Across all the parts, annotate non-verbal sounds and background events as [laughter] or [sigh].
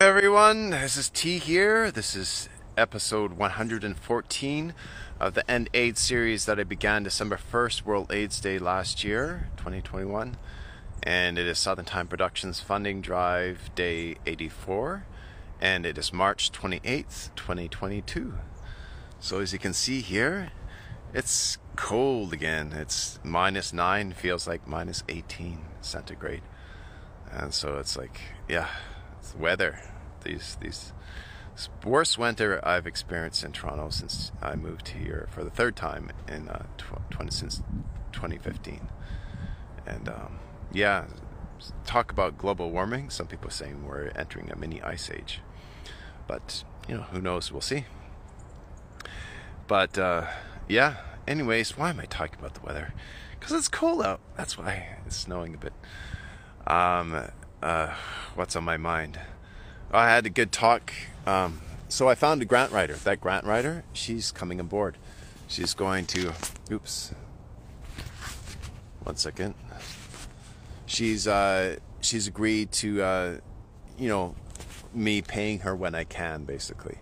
everyone, this is T here. This is episode 114 of the End AIDS series that I began December 1st, World AIDS Day last year, 2021. And it is Southern Time Productions Funding Drive Day 84. And it is March 28th, 2022. So as you can see here, it's cold again. It's minus 9, feels like minus 18 centigrade. And so it's like, yeah, it's weather. These these worst winter I've experienced in Toronto since I moved here for the third time in uh, tw- 20 since 2015. And um, yeah, talk about global warming. Some people saying we're entering a mini ice age, but you know who knows? We'll see. But uh, yeah. Anyways, why am I talking about the weather? Because it's cold out. That's why it's snowing a bit. Um, uh, what's on my mind? I had a good talk. Um, so I found a grant writer. That grant writer, she's coming aboard. She's going to. Oops. One second. She's uh, she's agreed to, uh, you know, me paying her when I can, basically.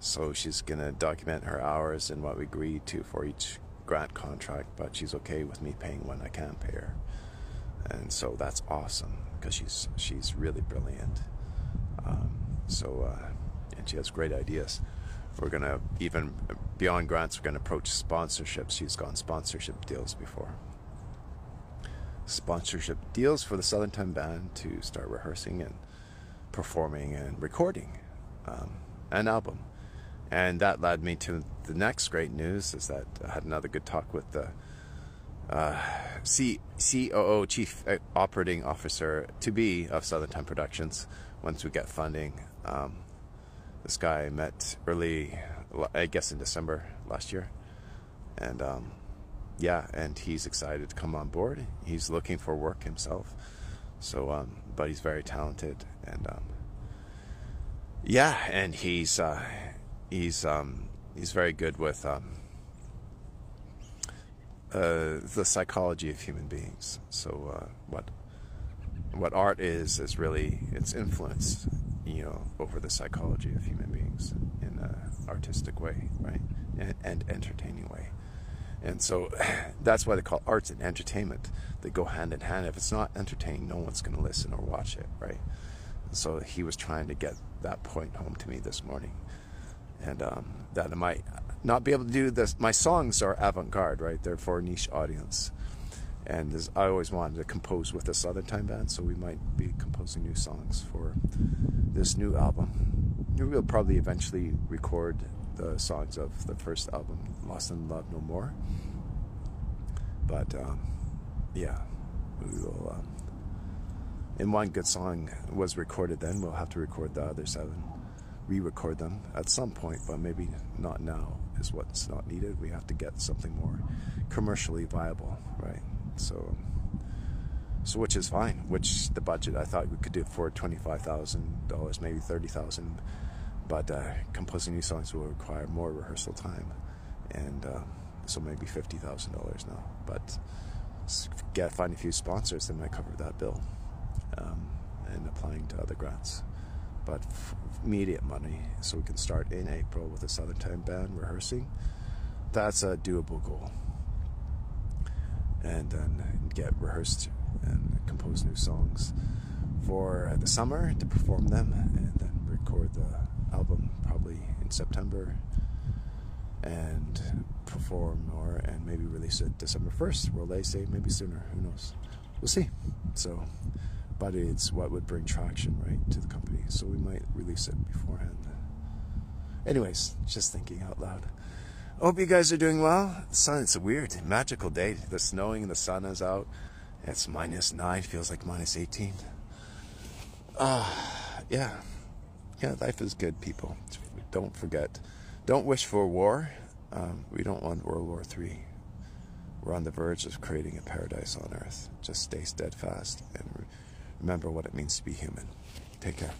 So she's gonna document her hours and what we agreed to for each grant contract. But she's okay with me paying when I can pay her, and so that's awesome because she's she's really brilliant. Um, so, uh, and she has great ideas. We're gonna even beyond grants. We're gonna approach sponsorships. She's gone sponsorship deals before. Sponsorship deals for the Southern Time Band to start rehearsing and performing and recording um, an album. And that led me to the next great news is that I had another good talk with the uh, C- COO, Chief Operating Officer to be of Southern Time Productions, once we get funding. Um, this guy I met early, I guess in December last year, and um, yeah, and he's excited to come on board. He's looking for work himself, so um, but he's very talented, and um, yeah, and he's uh, he's um, he's very good with um, uh, the psychology of human beings. So uh, what what art is is really its influence, you know, over the psychology of human beings in an artistic way, right, and, and entertaining way. And so [sighs] that's why they call arts and entertainment. They go hand in hand. If it's not entertaining, no one's going to listen or watch it, right? So he was trying to get that point home to me this morning, and um, that I might not be able to do this. My songs are avant-garde, right? They're for a niche audience and I always wanted to compose with the Southern Time Band, so we might be composing new songs for this new album. We'll probably eventually record the songs of the first album, Lost in Love No More. But um, yeah, we will. Um, and one good song was recorded then. We'll have to record the other seven, re record them at some point, but maybe not now, is what's not needed. We have to get something more commercially viable, right? So, so which is fine. Which the budget I thought we could do for twenty five thousand dollars, maybe thirty thousand. But uh, composing new songs will require more rehearsal time, and uh, so maybe fifty thousand dollars now. But get find a few sponsors that might cover that bill, um, and applying to other grants. But immediate money, so we can start in April with the Southern Time Band rehearsing. That's a doable goal and then get rehearsed and compose new songs for the summer to perform them and then record the album probably in September and perform more and maybe release it December 1st. Will they say maybe sooner? Who knows? We'll see. So, but it's what would bring traction, right, to the company. So we might release it beforehand. Anyways, just thinking out loud. Hope you guys are doing well. The sun, it's a weird, magical day. The snowing, the sun is out. It's minus nine, feels like minus 18. Uh, yeah. Yeah, life is good, people. Don't forget. Don't wish for war. Um, we don't want World War III. We're on the verge of creating a paradise on earth. Just stay steadfast and remember what it means to be human. Take care.